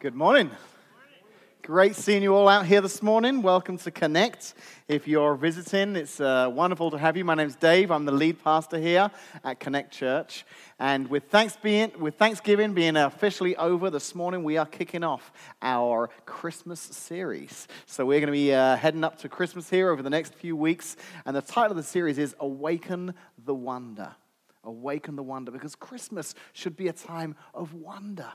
Good morning. Great seeing you all out here this morning. Welcome to Connect. If you're visiting, it's uh, wonderful to have you. My name's Dave. I'm the lead pastor here at Connect Church. And with, thanks being, with Thanksgiving being officially over this morning, we are kicking off our Christmas series. So we're going to be uh, heading up to Christmas here over the next few weeks. And the title of the series is Awaken the Wonder. Awaken the Wonder, because Christmas should be a time of wonder.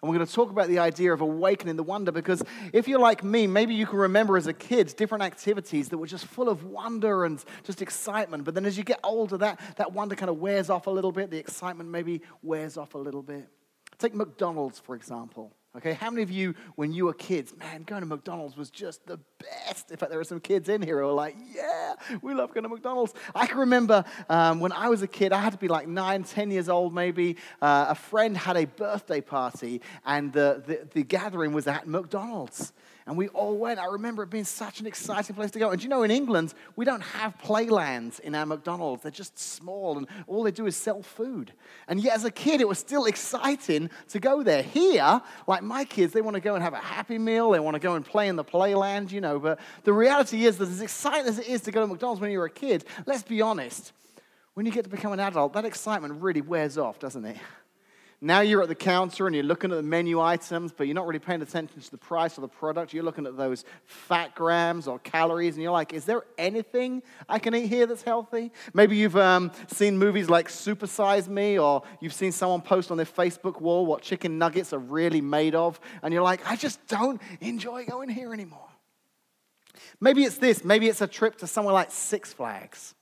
And we're going to talk about the idea of awakening the wonder because if you're like me, maybe you can remember as a kid different activities that were just full of wonder and just excitement. But then as you get older, that, that wonder kind of wears off a little bit. The excitement maybe wears off a little bit. Take McDonald's, for example. Okay, how many of you, when you were kids, man, going to McDonald's was just the best? In fact, there are some kids in here who are like, yeah, we love going to McDonald's. I can remember um, when I was a kid, I had to be like nine, ten years old maybe. Uh, a friend had a birthday party, and the, the, the gathering was at McDonald's and we all went. I remember it being such an exciting place to go. And you know, in England, we don't have playlands in our McDonald's. They're just small, and all they do is sell food. And yet, as a kid, it was still exciting to go there. Here, like my kids, they want to go and have a happy meal. They want to go and play in the playland, you know. But the reality is that as exciting as it is to go to McDonald's when you're a kid, let's be honest, when you get to become an adult, that excitement really wears off, doesn't it? Now you're at the counter and you're looking at the menu items, but you're not really paying attention to the price of the product. You're looking at those fat grams or calories, and you're like, is there anything I can eat here that's healthy? Maybe you've um, seen movies like Super Size Me, or you've seen someone post on their Facebook wall what chicken nuggets are really made of, and you're like, I just don't enjoy going here anymore. Maybe it's this. Maybe it's a trip to somewhere like Six Flags.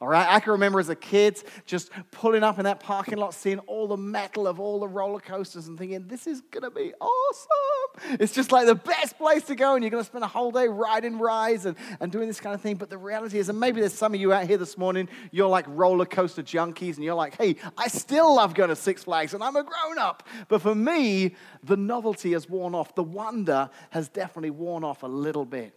All right, I can remember as a kid just pulling up in that parking lot, seeing all the metal of all the roller coasters and thinking, this is to be awesome. It's just like the best place to go, and you're to spend a whole day riding rides and, and doing this kind of thing. But the reality is, and maybe there's some of you out here this morning, you're like roller coaster junkies, and you're like, hey, I still love going to Six Flags, and I'm a grown up. But for me, the novelty has worn off, the wonder has definitely worn off a little bit.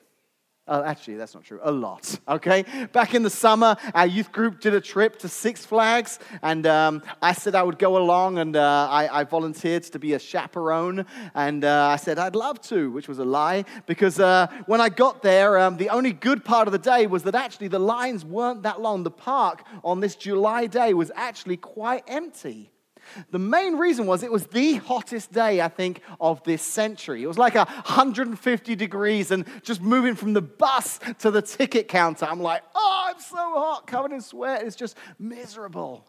Uh, actually, that's not true. A lot. Okay. Back in the summer, our youth group did a trip to Six Flags, and um, I said I would go along, and uh, I, I, volunteered to be a chaperone, and uh, I said I'd love to, which was a lie, because uh, when I got there, um, the only good part of the day was that actually the lines weren't that long. The park on this July day was actually quite empty. The main reason was it was the hottest day, I think, of this century. It was like 150 degrees, and just moving from the bus to the ticket counter, I'm like, oh, I'm so hot, covered in sweat. It's just miserable.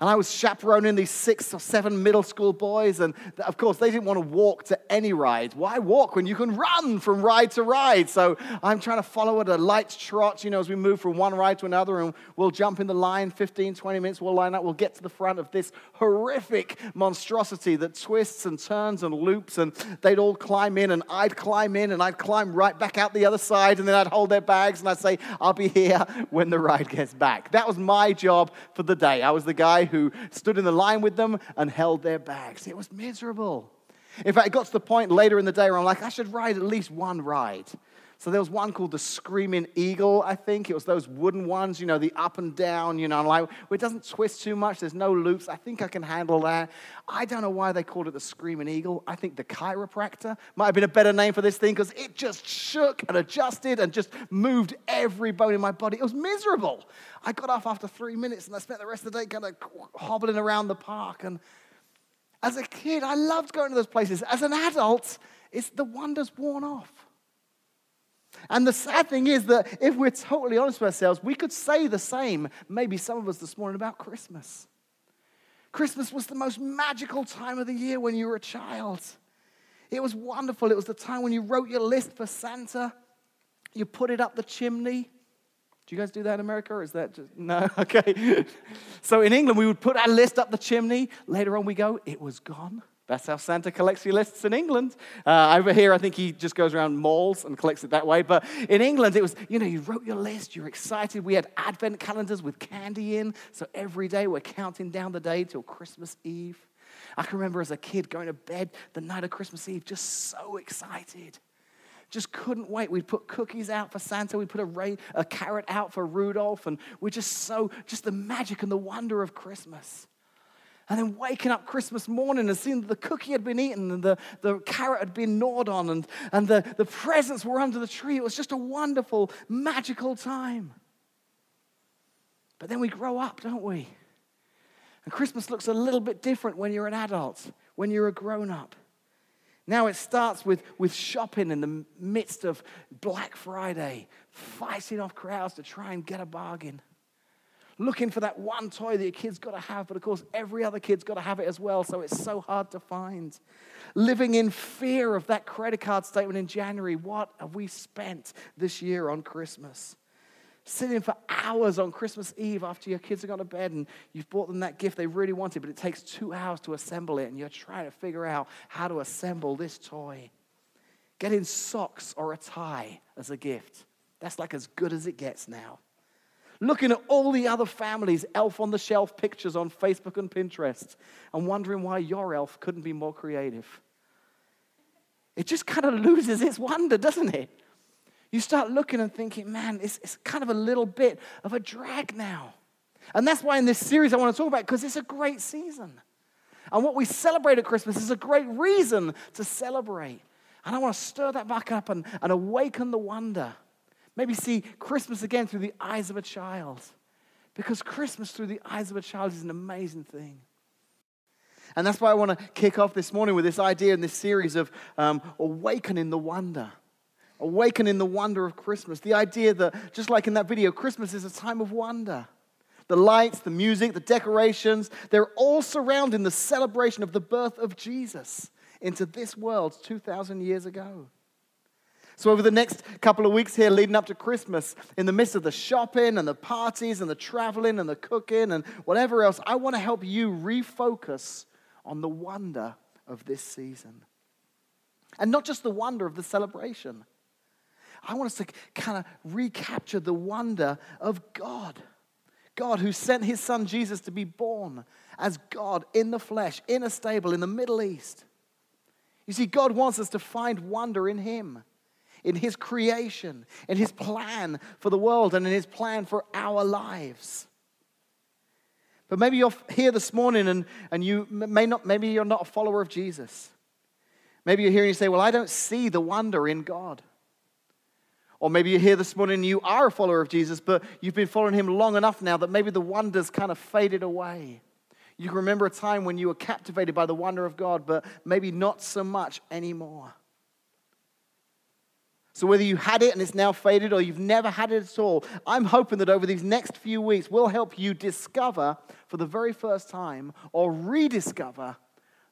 And I was chaperoning these six or seven middle school boys. And of course, they didn't want to walk to any ride. Why walk when you can run from ride to ride? So I'm trying to follow at a light trot, you know, as we move from one ride to another. And we'll jump in the line 15, 20 minutes. We'll line up. We'll get to the front of this horrific monstrosity that twists and turns and loops. And they'd all climb in. And I'd climb in. And I'd climb right back out the other side. And then I'd hold their bags. And I'd say, I'll be here when the ride gets back. That was my job for the day. I was the guy who stood in the line with them and held their bags. It was miserable. In fact, it got to the point later in the day where I'm like, I should ride at least one ride. So there was one called the Screaming Eagle, I think. It was those wooden ones, you know, the up and down, you know, like, it doesn't twist too much. There's no loops. I think I can handle that. I don't know why they called it the Screaming Eagle. I think the chiropractor might have been a better name for this thing because it just shook and adjusted and just moved every bone in my body. It was miserable. I got off after three minutes and I spent the rest of the day kind of hobbling around the park. And as a kid, I loved going to those places. As an adult, it's the wonder's worn off. And the sad thing is that if we're totally honest with ourselves, we could say the same, maybe some of us this morning, about Christmas. Christmas was the most magical time of the year when you were a child. It was wonderful. It was the time when you wrote your list for Santa, you put it up the chimney. Do you guys do that in America, or is that just no? Okay. so in England, we would put our list up the chimney. Later on, we go, it was gone. That's how Santa collects your lists in England. Uh, over here, I think he just goes around malls and collects it that way. But in England, it was, you know, you wrote your list, you're excited. We had advent calendars with candy in. So every day we're counting down the day till Christmas Eve. I can remember as a kid going to bed the night of Christmas Eve, just so excited. Just couldn't wait. We'd put cookies out for Santa. We'd put a, a carrot out for Rudolph. And we're just so, just the magic and the wonder of Christmas. And then waking up Christmas morning and seeing that the cookie had been eaten and the, the carrot had been gnawed on and, and the, the presents were under the tree. It was just a wonderful, magical time. But then we grow up, don't we? And Christmas looks a little bit different when you're an adult, when you're a grown up. Now it starts with, with shopping in the midst of Black Friday, fighting off crowds to try and get a bargain looking for that one toy that your kid's got to have, but of course, every other kid's got to have it as well, so it's so hard to find. Living in fear of that credit card statement in January. What have we spent this year on Christmas? Sitting for hours on Christmas Eve after your kids have gone to bed and you've bought them that gift they really wanted, but it takes two hours to assemble it, and you're trying to figure out how to assemble this toy. Getting socks or a tie as a gift. That's like as good as it gets now looking at all the other families' elf on the shelf pictures on Facebook and Pinterest, and wondering why your elf couldn't be more creative. It just kind of loses its wonder, doesn't it? You start looking and thinking, man, it's, it's kind of a little bit of a drag now. And that's why in this series I want to talk about because it's a great season. And what we celebrate at Christmas is a great reason to celebrate. And I want to stir that back up and, and awaken the wonder Maybe see Christmas again through the eyes of a child. Because Christmas through the eyes of a child is an amazing thing. And that's why I want to kick off this morning with this idea in this series of um, awakening the wonder. Awakening the wonder of Christmas. The idea that, just like in that video, Christmas is a time of wonder. The lights, the music, the decorations, they're all surrounding the celebration of the birth of Jesus into this world 2,000 years ago. So, over the next couple of weeks here, leading up to Christmas, in the midst of the shopping and the parties and the traveling and the cooking and whatever else, I want to help you refocus on the wonder of this season. And not just the wonder of the celebration. I want us to kind of recapture the wonder of God. God who sent his son Jesus to be born as God in the flesh, in a stable in the Middle East. You see, God wants us to find wonder in him in His creation, in His plan for the world, and in His plan for our lives. But maybe you're here this morning and, and you may not, maybe you're not a follower of Jesus. Maybe you're here and you say, Well, I don't see the wonder in God. Or maybe you're here this morning and you are a follower of Jesus, but you've been following him long enough now that maybe the wonder's kind of faded away. You can remember a time when you were captivated by the wonder of God, but maybe not so much anymore. So, whether you had it and it's now faded or you've never had it at all, I'm hoping that over these next few weeks, we'll help you discover for the very first time or rediscover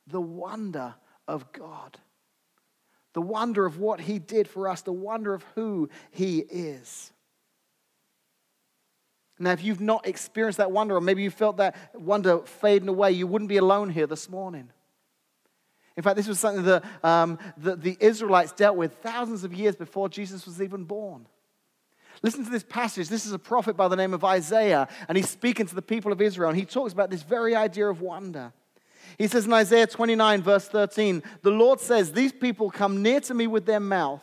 the wonder of God. The wonder of what He did for us, the wonder of who He is. Now, if you've not experienced that wonder, or maybe you felt that wonder fading away, you wouldn't be alone here this morning. In fact, this was something that, um, that the Israelites dealt with thousands of years before Jesus was even born. Listen to this passage. This is a prophet by the name of Isaiah, and he's speaking to the people of Israel, and he talks about this very idea of wonder. He says in Isaiah 29, verse 13, The Lord says, These people come near to me with their mouth,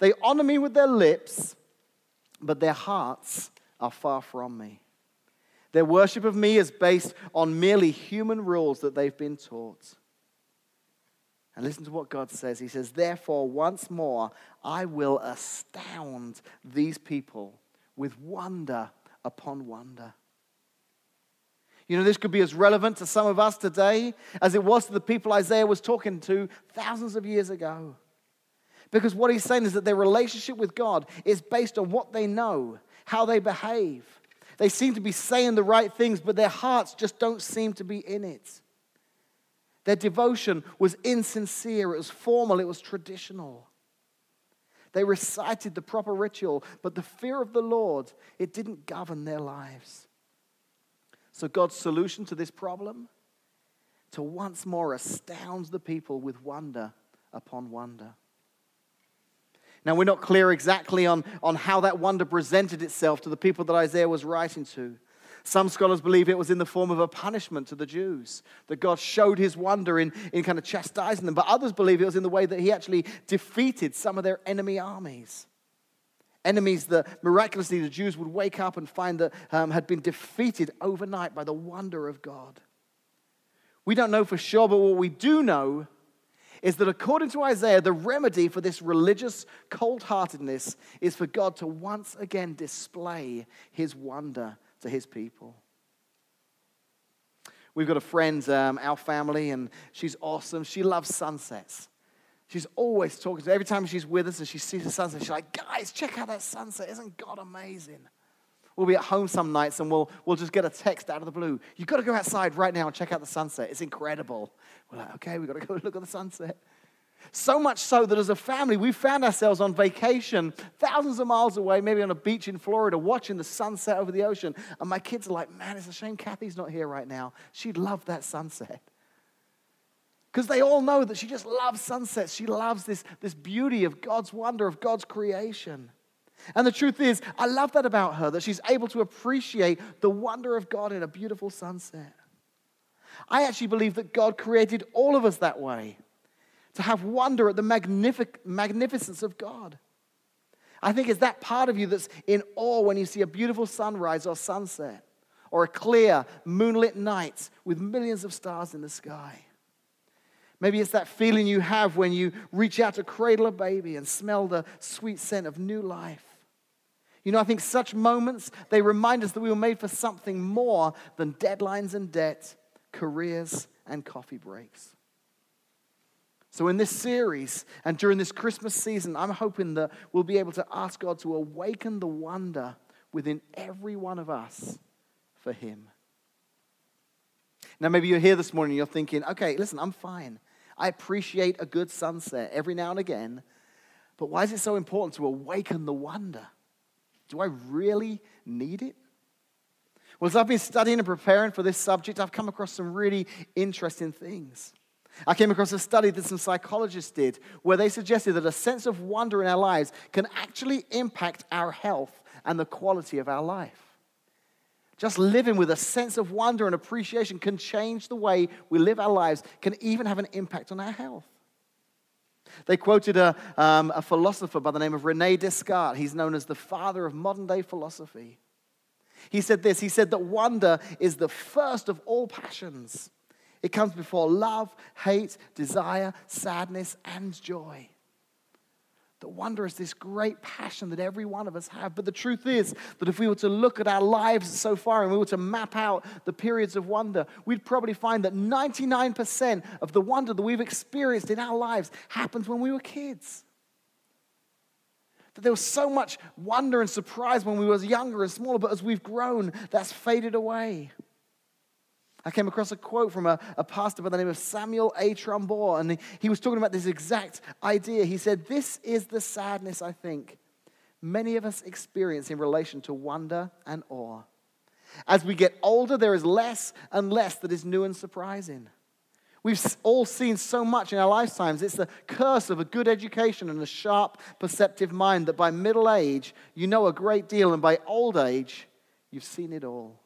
they honor me with their lips, but their hearts are far from me. Their worship of me is based on merely human rules that they've been taught. And listen to what God says. He says, Therefore, once more, I will astound these people with wonder upon wonder. You know, this could be as relevant to some of us today as it was to the people Isaiah was talking to thousands of years ago. Because what he's saying is that their relationship with God is based on what they know, how they behave. They seem to be saying the right things, but their hearts just don't seem to be in it. Their devotion was insincere, it was formal, it was traditional. They recited the proper ritual, but the fear of the Lord, it didn't govern their lives. So God's solution to this problem? To once more astound the people with wonder upon wonder. Now, we're not clear exactly on, on how that wonder presented itself to the people that Isaiah was writing to. Some scholars believe it was in the form of a punishment to the Jews, that God showed his wonder in, in kind of chastising them. But others believe it was in the way that he actually defeated some of their enemy armies. Enemies that miraculously the Jews would wake up and find that um, had been defeated overnight by the wonder of God. We don't know for sure, but what we do know is that according to Isaiah, the remedy for this religious cold heartedness is for God to once again display his wonder to his people. We've got a friend, um, our family, and she's awesome. She loves sunsets. She's always talking to us. every time she's with us and she sees the sunset, she's like, guys, check out that sunset. Isn't God amazing? We'll be at home some nights and we'll, we'll just get a text out of the blue. You've got to go outside right now and check out the sunset. It's incredible. We're like, okay, we've got to go look at the sunset. So much so that as a family, we found ourselves on vacation thousands of miles away, maybe on a beach in Florida, watching the sunset over the ocean. And my kids are like, man, it's a shame Kathy's not here right now. She'd love that sunset. Because they all know that she just loves sunsets. She loves this, this beauty of God's wonder, of God's creation. And the truth is, I love that about her, that she's able to appreciate the wonder of God in a beautiful sunset. I actually believe that God created all of us that way to have wonder at the magnific- magnificence of God. I think it's that part of you that's in awe when you see a beautiful sunrise or sunset or a clear moonlit night with millions of stars in the sky. Maybe it's that feeling you have when you reach out to cradle a baby and smell the sweet scent of new life. You know, I think such moments, they remind us that we were made for something more than deadlines and debt, careers and coffee breaks. So, in this series and during this Christmas season, I'm hoping that we'll be able to ask God to awaken the wonder within every one of us for Him. Now, maybe you're here this morning and you're thinking, okay, listen, I'm fine. I appreciate a good sunset every now and again, but why is it so important to awaken the wonder? Do I really need it? Well, as I've been studying and preparing for this subject, I've come across some really interesting things. I came across a study that some psychologists did where they suggested that a sense of wonder in our lives can actually impact our health and the quality of our life. Just living with a sense of wonder and appreciation can change the way we live our lives, can even have an impact on our health. They quoted a, um, a philosopher by the name of Rene Descartes. He's known as the father of modern day philosophy. He said this He said that wonder is the first of all passions. It comes before love, hate, desire, sadness, and joy. The wonder is this great passion that every one of us have. But the truth is that if we were to look at our lives so far and we were to map out the periods of wonder, we'd probably find that 99% of the wonder that we've experienced in our lives happens when we were kids. That there was so much wonder and surprise when we were younger and smaller, but as we've grown, that's faded away. I came across a quote from a, a pastor by the name of Samuel A. Trumbore, and he was talking about this exact idea. He said, This is the sadness, I think, many of us experience in relation to wonder and awe. As we get older, there is less and less that is new and surprising. We've all seen so much in our lifetimes. It's the curse of a good education and a sharp, perceptive mind that by middle age, you know a great deal, and by old age, you've seen it all.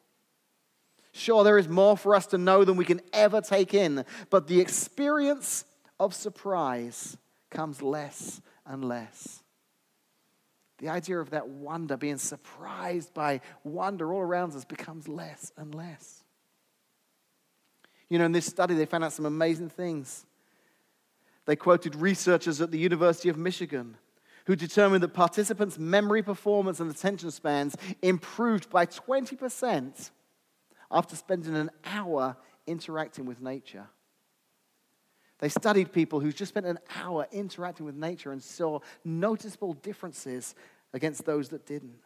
Sure, there is more for us to know than we can ever take in, but the experience of surprise comes less and less. The idea of that wonder, being surprised by wonder all around us, becomes less and less. You know, in this study, they found out some amazing things. They quoted researchers at the University of Michigan who determined that participants' memory performance and attention spans improved by 20% after spending an hour interacting with nature. They studied people who just spent an hour interacting with nature and saw noticeable differences against those that didn't.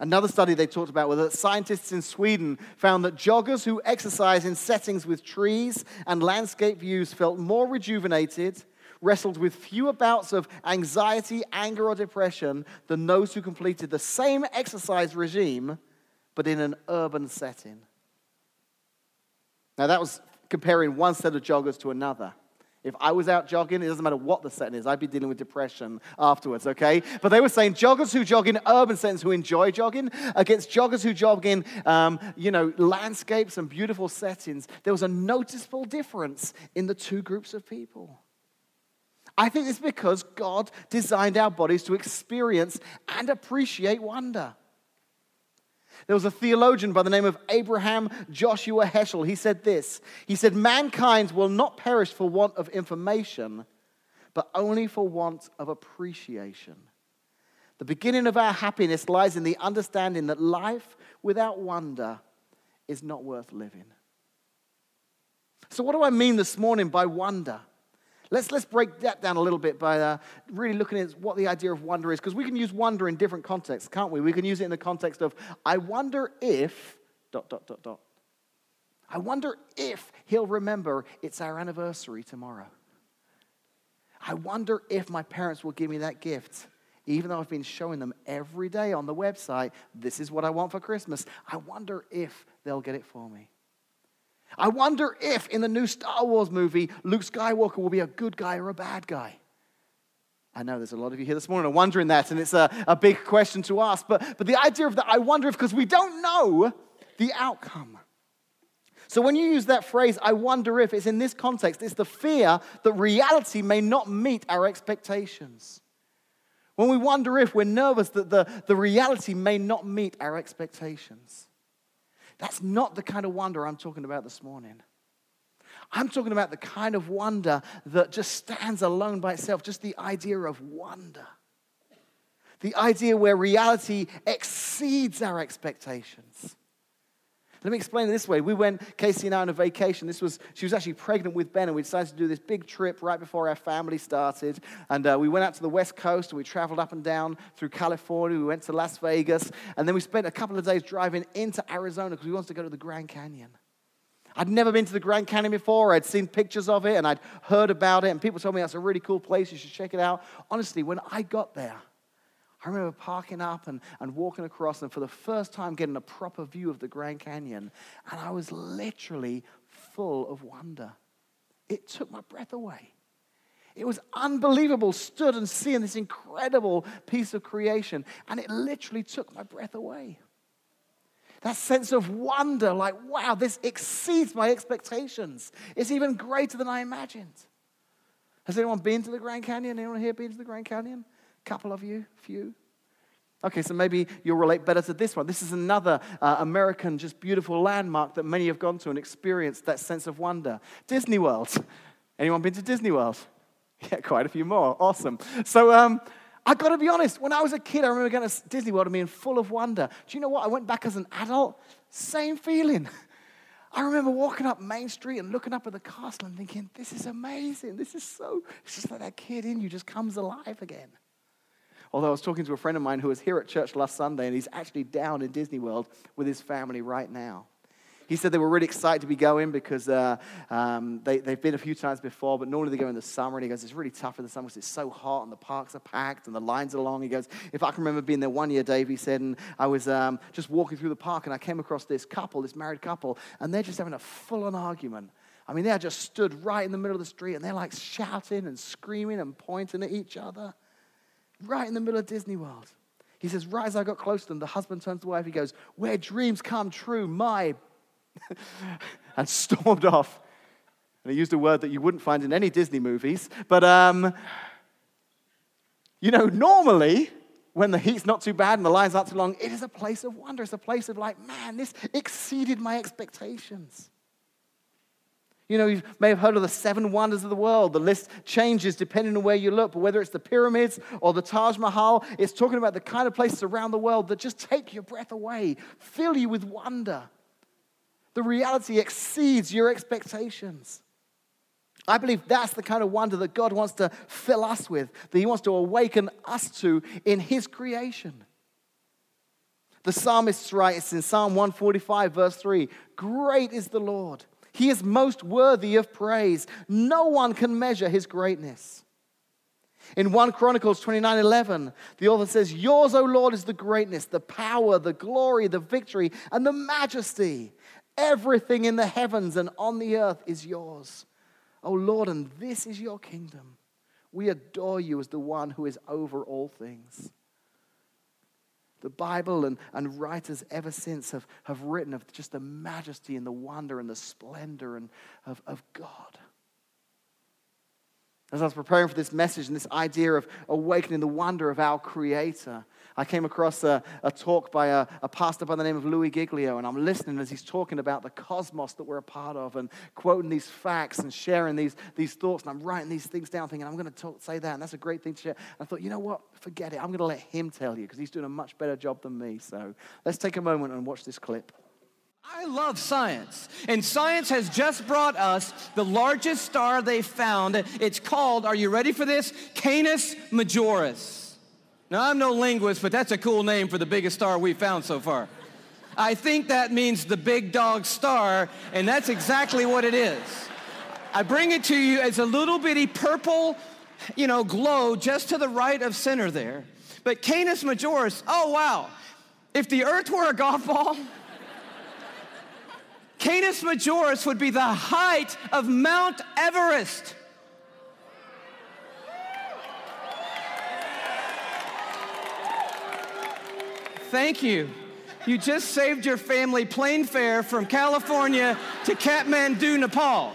Another study they talked about was that scientists in Sweden found that joggers who exercise in settings with trees and landscape views felt more rejuvenated, wrestled with fewer bouts of anxiety, anger, or depression than those who completed the same exercise regime but in an urban setting. Now, that was comparing one set of joggers to another. If I was out jogging, it doesn't matter what the setting is, I'd be dealing with depression afterwards, okay? But they were saying joggers who jog in urban settings who enjoy jogging against joggers who jog in, um, you know, landscapes and beautiful settings. There was a noticeable difference in the two groups of people. I think it's because God designed our bodies to experience and appreciate wonder. There was a theologian by the name of Abraham Joshua Heschel. He said this He said, Mankind will not perish for want of information, but only for want of appreciation. The beginning of our happiness lies in the understanding that life without wonder is not worth living. So, what do I mean this morning by wonder? Let's, let's break that down a little bit by uh, really looking at what the idea of wonder is, because we can use wonder in different contexts, can't we? We can use it in the context of, I wonder if, dot, dot, dot, dot. I wonder if he'll remember it's our anniversary tomorrow. I wonder if my parents will give me that gift, even though I've been showing them every day on the website, this is what I want for Christmas. I wonder if they'll get it for me. I wonder if in the new Star Wars movie, Luke Skywalker will be a good guy or a bad guy. I know there's a lot of you here this morning are wondering that, and it's a, a big question to ask. But, but the idea of that, I wonder if, because we don't know the outcome. So when you use that phrase, I wonder if, it's in this context, it's the fear that reality may not meet our expectations. When we wonder if, we're nervous that the, the reality may not meet our expectations. That's not the kind of wonder I'm talking about this morning. I'm talking about the kind of wonder that just stands alone by itself, just the idea of wonder. The idea where reality exceeds our expectations. Let me explain it this way. We went, Casey and I, on a vacation. This was, she was actually pregnant with Ben, and we decided to do this big trip right before our family started. And uh, we went out to the West Coast, and we traveled up and down through California. We went to Las Vegas, and then we spent a couple of days driving into Arizona because we wanted to go to the Grand Canyon. I'd never been to the Grand Canyon before. I'd seen pictures of it, and I'd heard about it, and people told me that's a really cool place. You should check it out. Honestly, when I got there, I remember parking up and, and walking across and for the first time getting a proper view of the Grand Canyon. And I was literally full of wonder. It took my breath away. It was unbelievable, stood and seeing this incredible piece of creation. And it literally took my breath away. That sense of wonder, like, wow, this exceeds my expectations. It's even greater than I imagined. Has anyone been to the Grand Canyon? Anyone here been to the Grand Canyon? Couple of you, few. Okay, so maybe you'll relate better to this one. This is another uh, American, just beautiful landmark that many have gone to and experienced that sense of wonder. Disney World. Anyone been to Disney World? Yeah, quite a few more. Awesome. So, um, I got to be honest, when I was a kid, I remember going to Disney World and being full of wonder. Do you know what? I went back as an adult, same feeling. I remember walking up Main Street and looking up at the castle and thinking, this is amazing. This is so, it's just like that kid in you just comes alive again. Although I was talking to a friend of mine who was here at church last Sunday, and he's actually down in Disney World with his family right now. He said they were really excited to be going because uh, um, they, they've been a few times before, but normally they go in the summer. And he goes, It's really tough in the summer because it's so hot and the parks are packed and the lines are long. He goes, If I can remember being there one year, Dave, he said, and I was um, just walking through the park and I came across this couple, this married couple, and they're just having a full on argument. I mean, they just stood right in the middle of the street and they're like shouting and screaming and pointing at each other right in the middle of Disney World. He says, right as I got close to them, the husband turns to the wife. He goes, Where dreams come true, my. and stormed off. And he used a word that you wouldn't find in any Disney movies. But, um, you know, normally, when the heat's not too bad and the lines aren't too long, it is a place of wonder. It's a place of like, man, this exceeded my expectations. You know, you may have heard of the seven wonders of the world. The list changes depending on where you look, but whether it's the pyramids or the Taj Mahal, it's talking about the kind of places around the world that just take your breath away, fill you with wonder. The reality exceeds your expectations. I believe that's the kind of wonder that God wants to fill us with, that He wants to awaken us to in His creation. The psalmist writes in Psalm 145, verse 3 Great is the Lord he is most worthy of praise. No one can measure his greatness. In 1 Chronicles 29 11, the author says, Yours, O Lord, is the greatness, the power, the glory, the victory, and the majesty. Everything in the heavens and on the earth is yours. O Lord, and this is your kingdom. We adore you as the one who is over all things. The Bible and, and writers ever since have, have written of just the majesty and the wonder and the splendor and of, of God. As I was preparing for this message and this idea of awakening the wonder of our Creator, I came across a, a talk by a, a, pastor by the name of Louis Giglio, and I'm listening as he's talking about the cosmos that we're a part of and quoting these facts and sharing these, these thoughts. And I'm writing these things down, thinking, I'm going to say that, and that's a great thing to share. And I thought, you know what? Forget it. I'm going to let him tell you because he's doing a much better job than me. So let's take a moment and watch this clip. I love science, and science has just brought us the largest star they found. It's called, are you ready for this? Canis Majoris. Now, I'm no linguist, but that's a cool name for the biggest star we've found so far. I think that means the big dog star, and that's exactly what it is. I bring it to you as a little bitty purple, you know, glow just to the right of center there. But Canis Majoris, oh wow. If the earth were a golf ball, Canis Majoris would be the height of Mount Everest. Thank you. You just saved your family plane fare from California to Kathmandu, Nepal.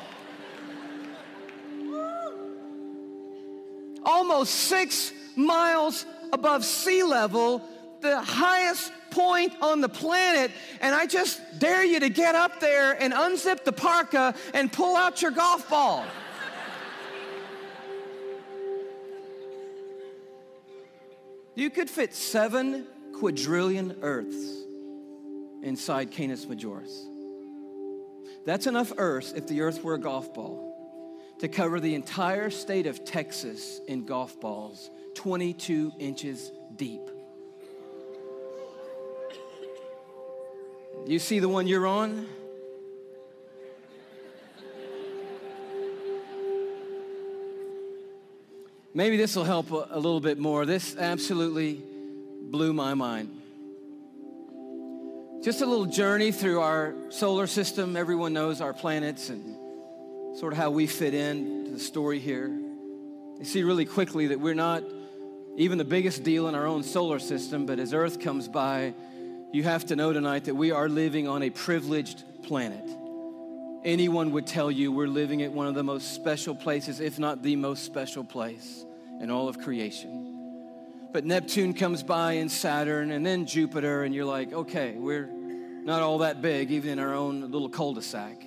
Almost six miles above sea level, the highest point on the planet. And I just dare you to get up there and unzip the parka and pull out your golf ball. You could fit seven quadrillion Earths inside Canis Majoris. That's enough Earth, if the Earth were a golf ball, to cover the entire state of Texas in golf balls, 22 inches deep. You see the one you're on? Maybe this will help a, a little bit more. This absolutely blew my mind. Just a little journey through our solar system. Everyone knows our planets and sort of how we fit in to the story here. You see really quickly that we're not even the biggest deal in our own solar system, but as Earth comes by, you have to know tonight that we are living on a privileged planet. Anyone would tell you we're living at one of the most special places, if not the most special place in all of creation. But Neptune comes by and Saturn and then Jupiter, and you're like, okay, we're not all that big, even in our own little cul de sac.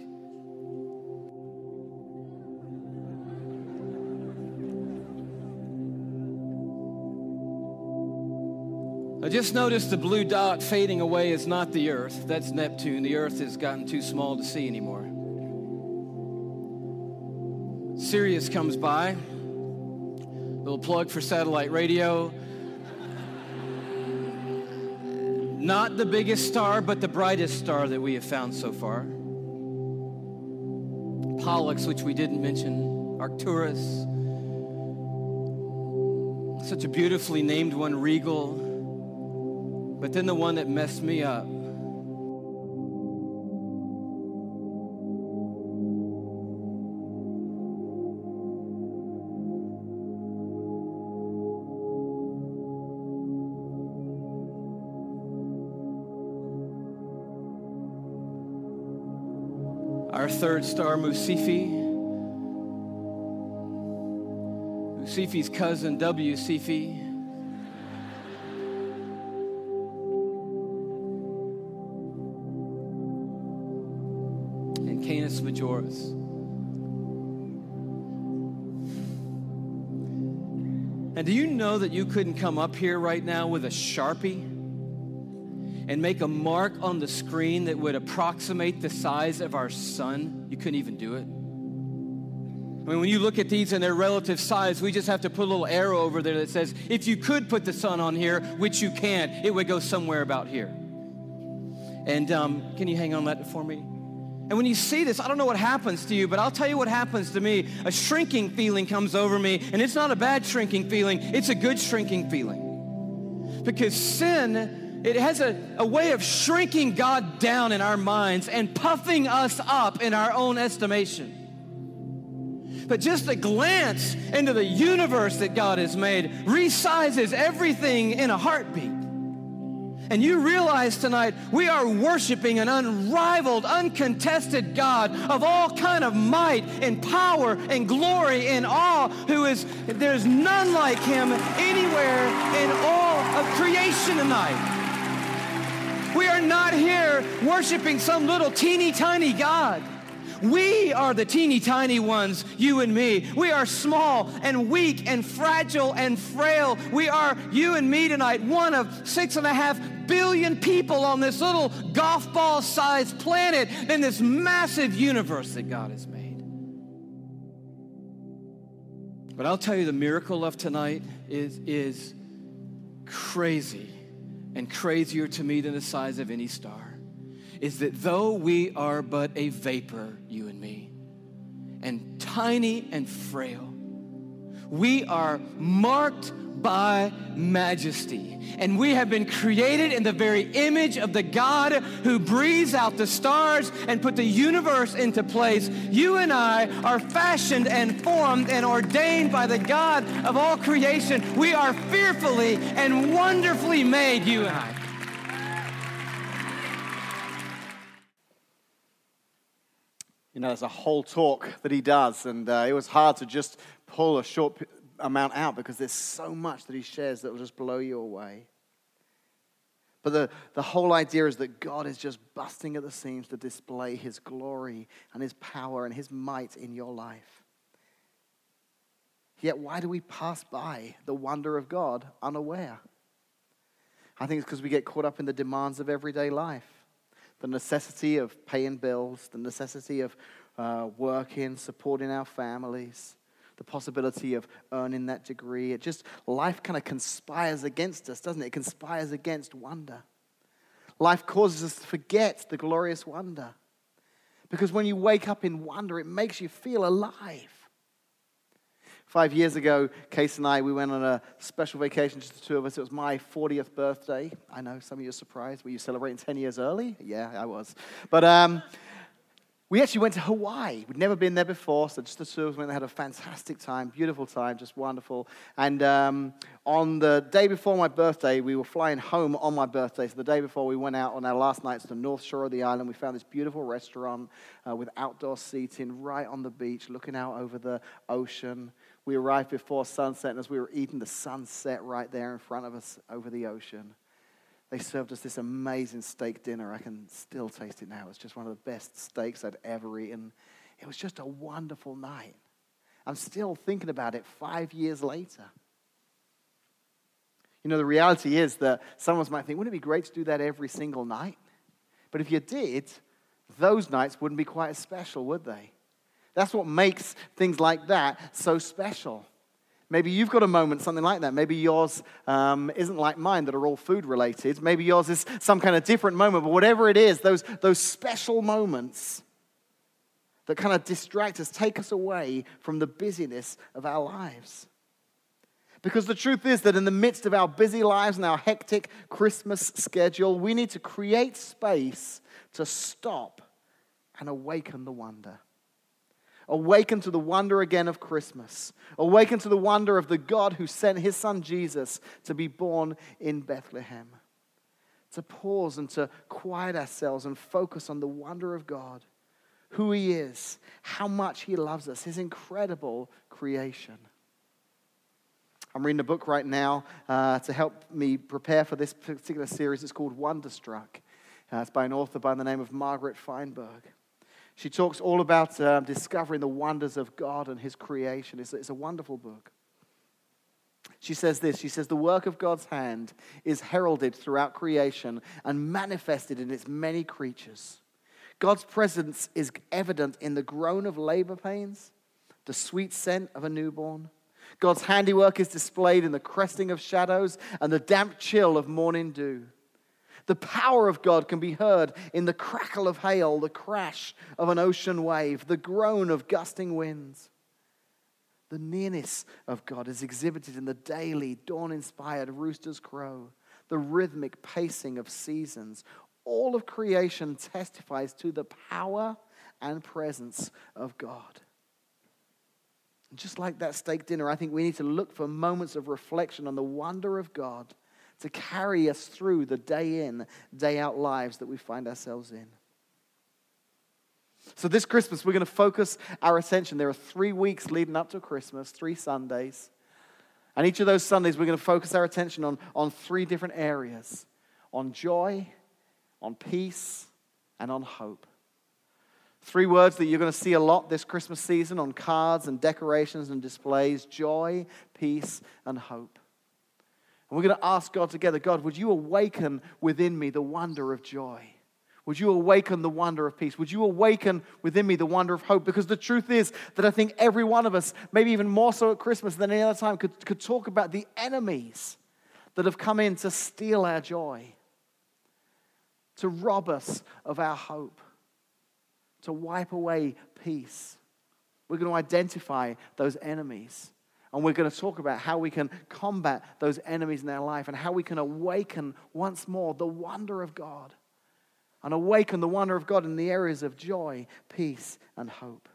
I just noticed the blue dot fading away is not the Earth. That's Neptune. The Earth has gotten too small to see anymore. Sirius comes by. Little plug for satellite radio. Not the biggest star, but the brightest star that we have found so far. Pollux, which we didn't mention, Arcturus. Such a beautifully named one, Rigel, But then the one that messed me up third star, Mu Cephei. Musifi's cousin, W. Cephei. And Canis Majoris. And do you know that you couldn't come up here right now with a Sharpie? And make a mark on the screen that would approximate the size of our sun, you couldn't even do it. I mean, when you look at these and their relative size, we just have to put a little arrow over there that says, if you could put the sun on here, which you can't, it would go somewhere about here. And um, can you hang on that for me? And when you see this, I don't know what happens to you, but I'll tell you what happens to me. A shrinking feeling comes over me, and it's not a bad shrinking feeling, it's a good shrinking feeling. Because sin it has a, a way of shrinking God down in our minds and puffing us up in our own estimation. But just a glance into the universe that God has made resizes everything in a heartbeat. And you realize tonight we are worshiping an unrivaled, uncontested God of all kind of might and power and glory and awe who is there's none like him anywhere in all of creation tonight. We are not here worshiping some little teeny tiny God. We are the teeny tiny ones, you and me. We are small and weak and fragile and frail. We are, you and me tonight, one of six and a half billion people on this little golf ball sized planet in this massive universe that God has made. But I'll tell you, the miracle of tonight is, is crazy and crazier to me than the size of any star is that though we are but a vapor, you and me, and tiny and frail, we are marked by majesty. And we have been created in the very image of the God who breathes out the stars and put the universe into place. You and I are fashioned and formed and ordained by the God of all creation. We are fearfully and wonderfully made, you and I. You know, there's a whole talk that he does, and uh, it was hard to just pull a short p- amount out because there's so much that he shares that will just blow you away. But the, the whole idea is that God is just busting at the seams to display his glory and his power and his might in your life. Yet, why do we pass by the wonder of God unaware? I think it's because we get caught up in the demands of everyday life the necessity of paying bills, the necessity of uh, working, supporting our families, the possibility of earning that degree. It just, life kind of conspires against us, doesn't it? It conspires against wonder. Life causes us to forget the glorious wonder. Because when you wake up in wonder, it makes you feel alive. Five years ago, Case and I, we went on a special vacation, just the two of us. It was my 40th birthday. I know some of you are surprised. Were you celebrating 10 years early? Yeah, I was. But um, we actually went to Hawaii. We'd never been there before, so just the two of us went and had a fantastic time, beautiful time, just wonderful. And um, on the day before my birthday, we were flying home on my birthday. So the day before, we went out on our last night to the north shore of the island. We found this beautiful restaurant uh, with outdoor seating right on the beach, looking out over the ocean. We arrived before sunset, and as we were eating, the sunset right there in front of us over the ocean. They served us this amazing steak dinner. I can still taste it now. It's just one of the best steaks I'd ever eaten. It was just a wonderful night. I'm still thinking about it five years later. You know, the reality is that some of us might think, wouldn't it be great to do that every single night? But if you did, those nights wouldn't be quite as special, would they? That's what makes things like that so special. Maybe you've got a moment, something like that. Maybe yours um, isn't like mine, that are all food related. Maybe yours is some kind of different moment. But whatever it is, those, those special moments that kind of distract us, take us away from the busyness of our lives. Because the truth is that in the midst of our busy lives and our hectic Christmas schedule, we need to create space to stop and awaken the wonder. Awaken to the wonder again of Christmas. Awaken to the wonder of the God who sent his son Jesus to be born in Bethlehem. To pause and to quiet ourselves and focus on the wonder of God, who he is, how much he loves us, his incredible creation. I'm reading a book right now uh, to help me prepare for this particular series. It's called Wonderstruck. Uh, it's by an author by the name of Margaret Feinberg. She talks all about um, discovering the wonders of God and His creation. It's, it's a wonderful book. She says this She says, The work of God's hand is heralded throughout creation and manifested in its many creatures. God's presence is evident in the groan of labor pains, the sweet scent of a newborn. God's handiwork is displayed in the cresting of shadows and the damp chill of morning dew. The power of God can be heard in the crackle of hail, the crash of an ocean wave, the groan of gusting winds. The nearness of God is exhibited in the daily, dawn inspired rooster's crow, the rhythmic pacing of seasons. All of creation testifies to the power and presence of God. Just like that steak dinner, I think we need to look for moments of reflection on the wonder of God to carry us through the day in, day out lives that we find ourselves in. So, this Christmas, we're going to focus our attention. There are three weeks leading up to Christmas, three Sundays. And each of those Sundays, we're going to focus our attention on, on three different areas on joy, on peace, and on hope. Three words that you're going to see a lot this Christmas season on cards and decorations and displays joy, peace, and hope. And we're going to ask God together God, would you awaken within me the wonder of joy? Would you awaken the wonder of peace? Would you awaken within me the wonder of hope? Because the truth is that I think every one of us, maybe even more so at Christmas than any other time, could, could talk about the enemies that have come in to steal our joy, to rob us of our hope, to wipe away peace. We're going to identify those enemies. And we're going to talk about how we can combat those enemies in our life and how we can awaken once more the wonder of God and awaken the wonder of God in the areas of joy, peace, and hope.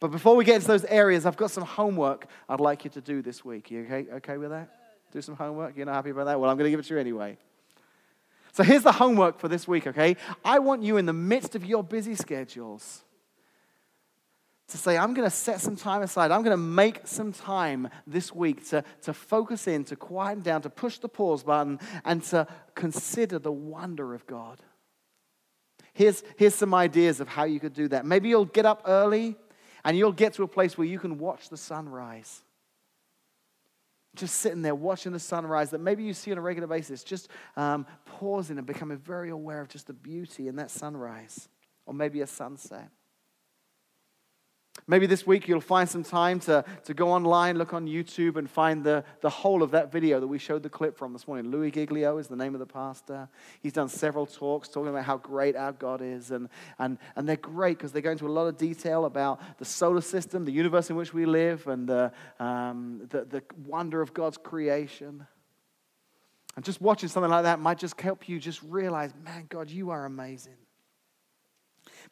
But before we get into those areas, I've got some homework I'd like you to do this week. You okay, okay with that? Do some homework? You're not happy about that? Well, I'm going to give it to you anyway. So here's the homework for this week, okay? I want you in the midst of your busy schedules to say, I'm going to set some time aside. I'm going to make some time this week to, to focus in, to quieten down, to push the pause button, and to consider the wonder of God. Here's, here's some ideas of how you could do that. Maybe you'll get up early and you'll get to a place where you can watch the sunrise. Just sitting there watching the sunrise that maybe you see on a regular basis, just um, pausing and becoming very aware of just the beauty in that sunrise, or maybe a sunset. Maybe this week you'll find some time to, to go online, look on YouTube, and find the, the whole of that video that we showed the clip from this morning. Louie Giglio is the name of the pastor. He's done several talks talking about how great our God is. And, and, and they're great because they go into a lot of detail about the solar system, the universe in which we live, and the, um, the, the wonder of God's creation. And just watching something like that might just help you just realize, man, God, you are amazing.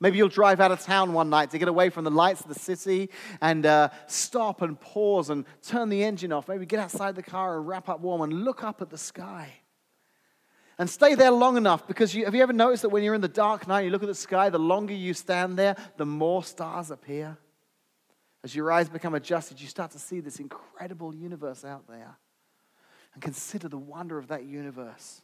Maybe you'll drive out of town one night to get away from the lights of the city and uh, stop and pause and turn the engine off. Maybe get outside the car and wrap up warm and look up at the sky. And stay there long enough because you, have you ever noticed that when you're in the dark night, you look at the sky, the longer you stand there, the more stars appear? As your eyes become adjusted, you start to see this incredible universe out there. And consider the wonder of that universe.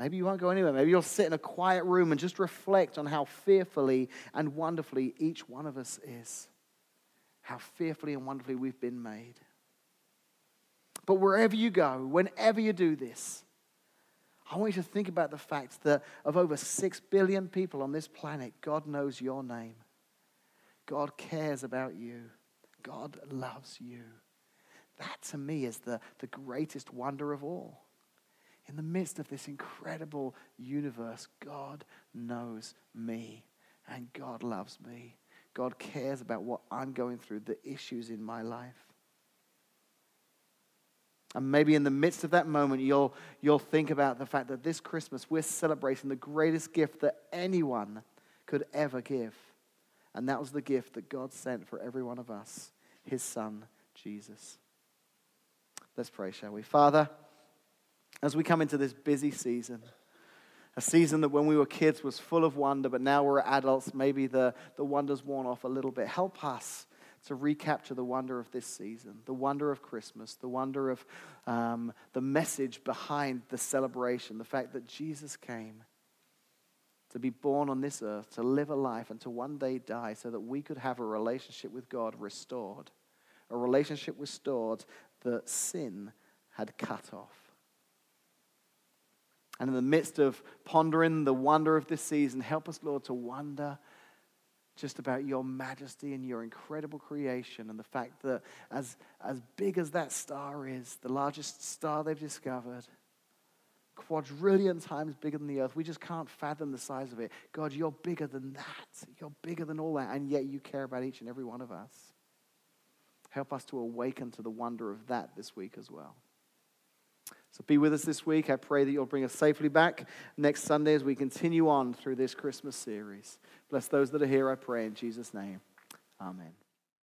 Maybe you won't go anywhere. Maybe you'll sit in a quiet room and just reflect on how fearfully and wonderfully each one of us is. How fearfully and wonderfully we've been made. But wherever you go, whenever you do this, I want you to think about the fact that of over 6 billion people on this planet, God knows your name. God cares about you. God loves you. That to me is the, the greatest wonder of all in the midst of this incredible universe, God knows me and God loves me. God cares about what I'm going through, the issues in my life. And maybe in the midst of that moment, you'll, you'll think about the fact that this Christmas we're celebrating the greatest gift that anyone could ever give. And that was the gift that God sent for every one of us, his son, Jesus. Let's pray, shall we? Father, as we come into this busy season, a season that when we were kids was full of wonder, but now we're adults, maybe the, the wonder's worn off a little bit. Help us to recapture the wonder of this season, the wonder of Christmas, the wonder of um, the message behind the celebration, the fact that Jesus came to be born on this earth, to live a life, and to one day die so that we could have a relationship with God restored, a relationship restored that sin had cut off. And in the midst of pondering the wonder of this season, help us, Lord, to wonder just about your majesty and your incredible creation and the fact that as, as big as that star is, the largest star they've discovered, quadrillion times bigger than the earth, we just can't fathom the size of it. God, you're bigger than that. You're bigger than all that, and yet you care about each and every one of us. Help us to awaken to the wonder of that this week as well. So be with us this week. I pray that you'll bring us safely back next Sunday as we continue on through this Christmas series. Bless those that are here, I pray, in Jesus' name. Amen.